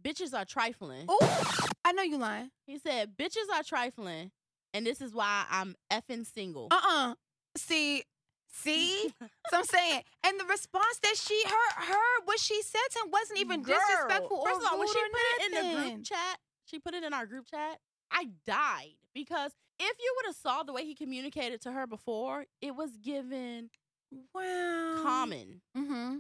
bitches are trifling. Oh, I know you lying. He said, bitches are trifling, and this is why I'm effing single. Uh-uh. See, see? *laughs* so I'm saying, and the response that she, her, her, what she said to him wasn't even Girl, disrespectful or First of all, when she put it in the group chat, she put it in our group chat. I died because if you would have saw the way he communicated to her before, it was given Wow. common. Mm-hmm.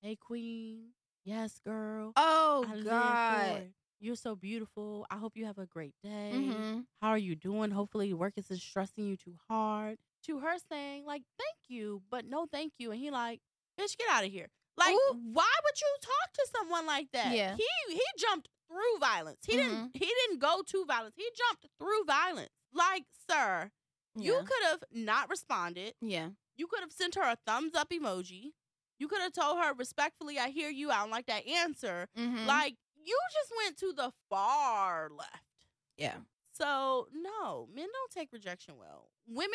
Hey, queen. Yes, girl. Oh I God. You're so beautiful. I hope you have a great day. Mm-hmm. How are you doing? Hopefully, work isn't stressing you too hard. To her saying, like, thank you, but no thank you. And he like, bitch, get out of here. Like, Ooh. why would you talk to someone like that? Yeah. He he jumped through violence. He didn't. He didn't go to violence. He jumped through violence. Like, sir, you could have not responded. yeah. You could have sent her a thumbs up emoji. You could have told her respectfully, "I hear you. I don't like that answer." Mhm. Like, you just went to the far left. yeah. So, no, men don't take rejection well. Women,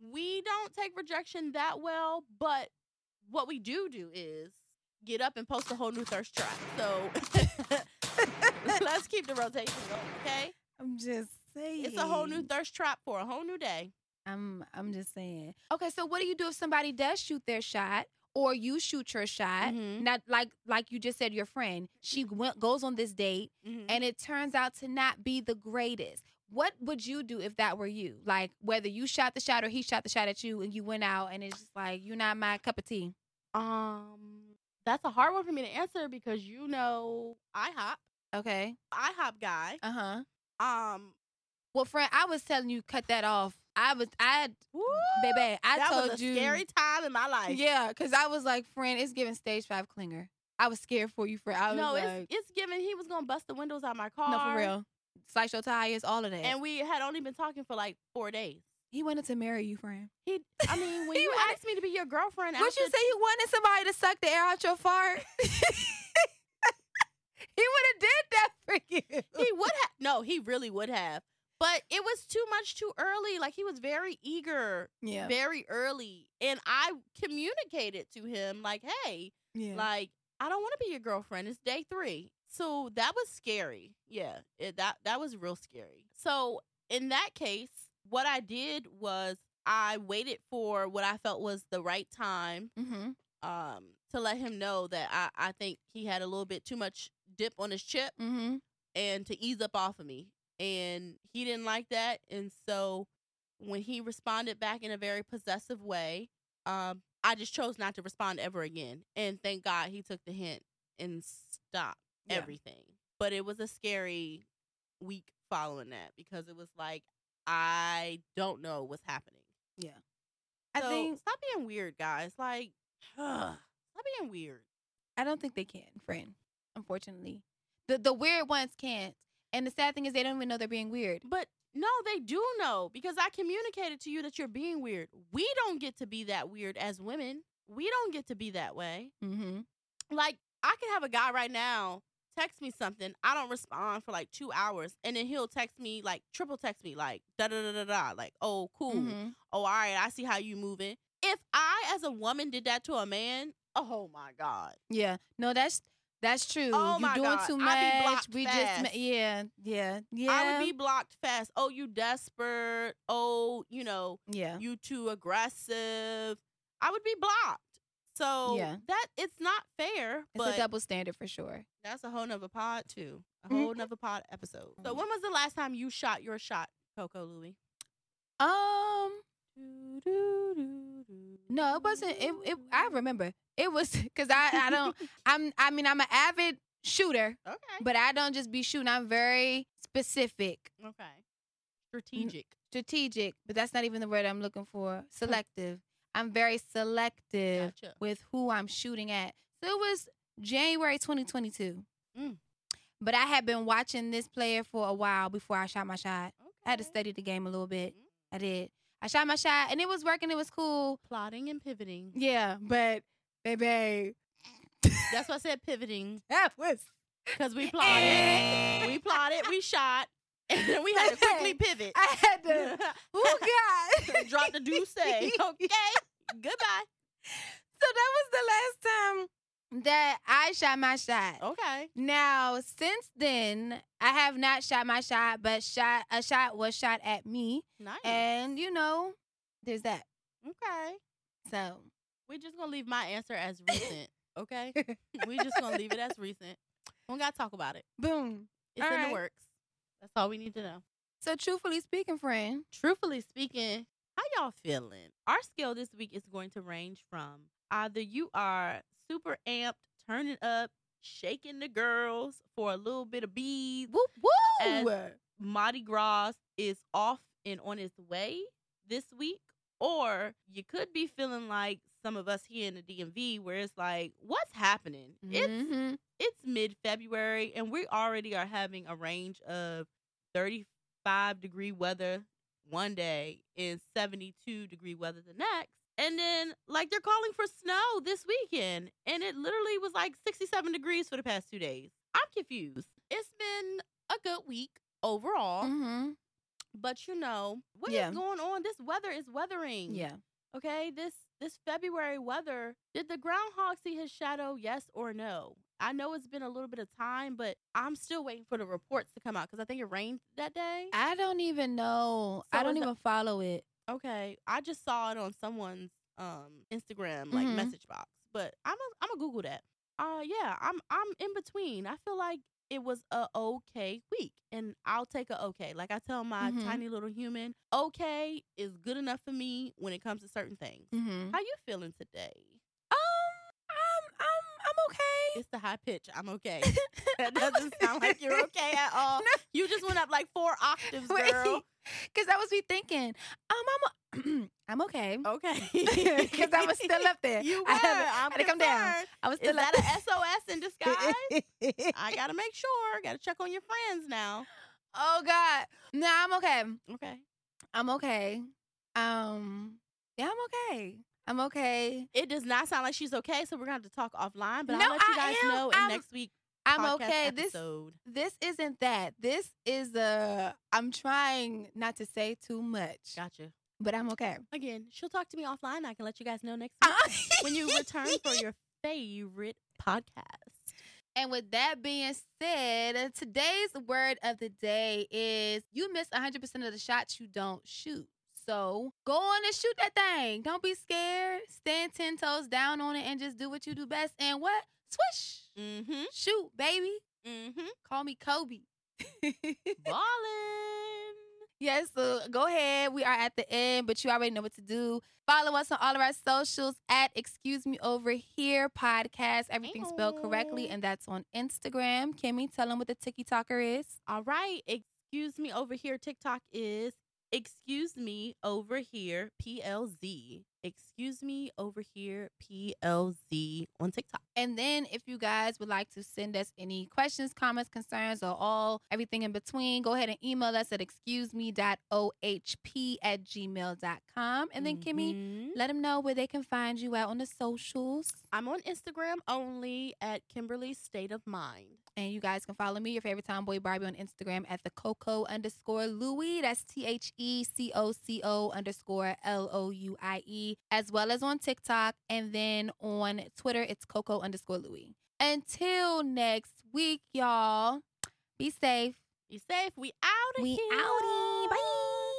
we don't take rejection that well, but what we do do is get up and post a whole new thirst trap. So, *laughs* *laughs* let's keep the rotation going, okay? I'm just saying. It's a whole new thirst trap for a whole new day. I'm I'm just saying. Okay, so what do you do if somebody does shoot their shot or you shoot your shot? Mhm. Not like like you just said your friend. She went goes on this date Mhm. and it turns out to not be the greatest. What would you do if that were you? Like whether you shot the shot or he shot the shot at you and you went out and it's just like you're not my cup of tea. Um, that's a hard one for me to answer because you know IHOP, Okay. IHOP guy. Uh-huh. Um, Well, friend, I was telling you cut that off. I was I woo, baby, I that told was a you scary time in my life. Yeah, because I was like, friend, it's giving stage five clinger. I was scared for you, friend. I was no, like, it's it's given he was gonna bust the windows out my car. no, for real. Slice your tires, all of that. And we had only been talking for like four days. he wanted to marry you, friend. He, I mean, *laughs* when He you wanted- asked me to be your girlfriend, Would you say he wanted somebody to suck the air out your fart? *laughs* he would have did that for you. he would have? No, he really would have. But it was too much too early. Like he was very eager, yeah, very early, and I communicated to him like, "Hey, yeah. like I don't want to be your girlfriend. It's day three. So that was scary. Yeah, it, that that was real scary. So in that case, what I did was I waited for what I felt was the right time mm-hmm. um, to let him know that I, I think he had a little bit too much dip on his chip Mm-hmm. and to ease up off of me. And he didn't like that. And so when he responded back in a very possessive way, um, I just chose not to respond ever again. And thank God he took the hint and stopped Yeah. everything. But it was a scary week following that because it was like, I don't know what's happening. Yeah. I think stop being weird, guys. Like, *sighs* stop being weird. I don't think they can, friend. Unfortunately, the the weird ones can't. And the sad thing is, they don't even know they're being weird. But no, they do know because I communicated to you that you're being weird. We don't get to be that weird as women. We don't get to be that way. Mm-hmm. Like, I can have a guy right now text me something. I don't respond for like two hours. And then he'll text me, like, triple text me, like, da da da da da. Like, oh, cool. Mm-hmm. Oh, all right. I see how you moving. If I, as a woman, did that to a man, oh my God. Yeah. No, that's that's true. Oh You're my doing God. too I'd be much. blocked We fast. ma- yeah, yeah, yeah. I would be blocked fast. Oh, you desperate. Oh, you know, yeah. you too aggressive. I would be blocked. So Yeah. that it's not fair, It's but a double standard for sure. that's a whole nother pod too. A Mhm. whole nother pod episode. So when was the last time you shot your shot, Coco Louie? Um, no, it wasn't. It, it I remember it was *laughs* because I I don't *laughs* I'm I mean I'm an avid shooter, Okay. but I don't just be shooting. I'm very specific, okay. Strategic. strategic, but that's not even the word I'm looking for. Selective. I'm very selective Gotcha. with who I'm shooting at. So it was January 2022. Mm. But I had been watching this player for a while before I shot my shot. Okay. I had to study the game a little bit. Mm. I did. I shot my shot and it was working. It was cool. Plotting and pivoting. Yeah, but baby, That's why I said pivoting that was because we plotted, we plotted, we shot, *laughs* and then we had to quickly pivot. I had to. *laughs* Oh God! *laughs* Drop the deuce. Okay. Goodbye. So that was the last time that I shot my shot. Okay. Now, since then, I have not shot my shot, but shot a shot was shot at me, Nice. and you know, there's that. okay. So We're just gonna leave my answer as recent. Okay. *laughs* We're just gonna leave it as recent. We don't gotta talk about it. boom. It's All in right. the works. That's all we need to know. So truthfully speaking, friend, Truthfully speaking, how y'all feeling? Our scale this week is going to range from either you are super amped, turning up, shaking the girls for a little bit of beads. woo woo. As- Mardi Gras is off and on its way this week, or you could be feeling like some of us here in the DMV where it's like, what's happening? It's Mhm. it's mid February and we already are having a range of 35 degree weather one day and 72 degree weather the next. And then like they're calling for snow this weekend and it literally was like 67 degrees for the past 2 days. I'm confused. It's been a good week overall, Mhm. but you know, what is Yeah. going on? This weather is weathering. Yeah. Okay, this this February weather, did the groundhog see his shadow? Yes or no? I know it's been a little bit of time, but I'm still waiting for the reports to come out because I think it rained that day. I don't even know. So I don't is the- even follow it. Okay, I just saw it on someone's um Instagram like Mhm. message box, but I'm a, I'm gonna Google that. Uh, yeah, I'm I'm in between. I feel like it was a okay week, and I'll take a okay. Like I tell my Mhm. tiny little human, okay is good enough for me when it comes to certain things. Mm-hmm. How you feeling today? Um, I'm, I'm, I'm okay. It's the high pitch. I'm okay. *laughs* that doesn't sound like you're *laughs* okay at all. No. You just went up like four octaves, girl. *laughs* Because that was me thinking, um, I'm, *clears throat* I'm okay. Okay. Because I was still up there. You were. I had, I'm to come down. I was Is still that up a SOS in disguise? I gotta make sure. Gotta check on your friends now. oh God, no, I'm okay. Okay. I'm okay. Um, yeah, I'm okay. I'm okay. It does not sound like she's okay, so we're gonna have to talk offline. But No, I'll let you guys know in I'm- next week. I'm okay. This Episode. this isn't that. This is a. I'm trying not to say too much, Gotcha. but I'm okay. Again, she'll talk to me offline. I can let you guys know next week uh, when you *laughs* return for your favorite podcast. And with that being said, today's word of the day is you miss 100% of the shots you don't shoot. So go on and shoot that thing. Don't be scared. Stand 10 toes down on it and just do what you do best. And what? Swish. Mm-hmm. Shoot, baby. Mm-hmm. Call me Kobe. Ballin'. Yes, so go ahead. We are at the end, but you already know what to do. Follow us on all of our socials at Excuse Me Over Here podcast. Everything spelled correctly, and that's on Instagram. Kimmy, tell them what the Tiki Talker is. All right. Excuse me over here. TikTok is excuse me over here PLZ. Excuse me over here PLZ on TikTok. And then if you guys would like to send us any questions, comments, concerns, or all everything in between, go ahead and email us at excuseme.ohp at gmail.com. And then Kimmy, Mhm. let them know where they can find you out on the socials. I'm on Instagram only at Kimberly State of Mind. And you guys can follow me, your favorite tomboy Barbie, on Instagram at the Coco underscore Louie. That's T H E C O C O underscore L O U I E, as well as on TikTok. And then on Twitter, it's Coco underscore Louie. Until next week, y'all, be safe. Be safe. We out of We outie. Bye.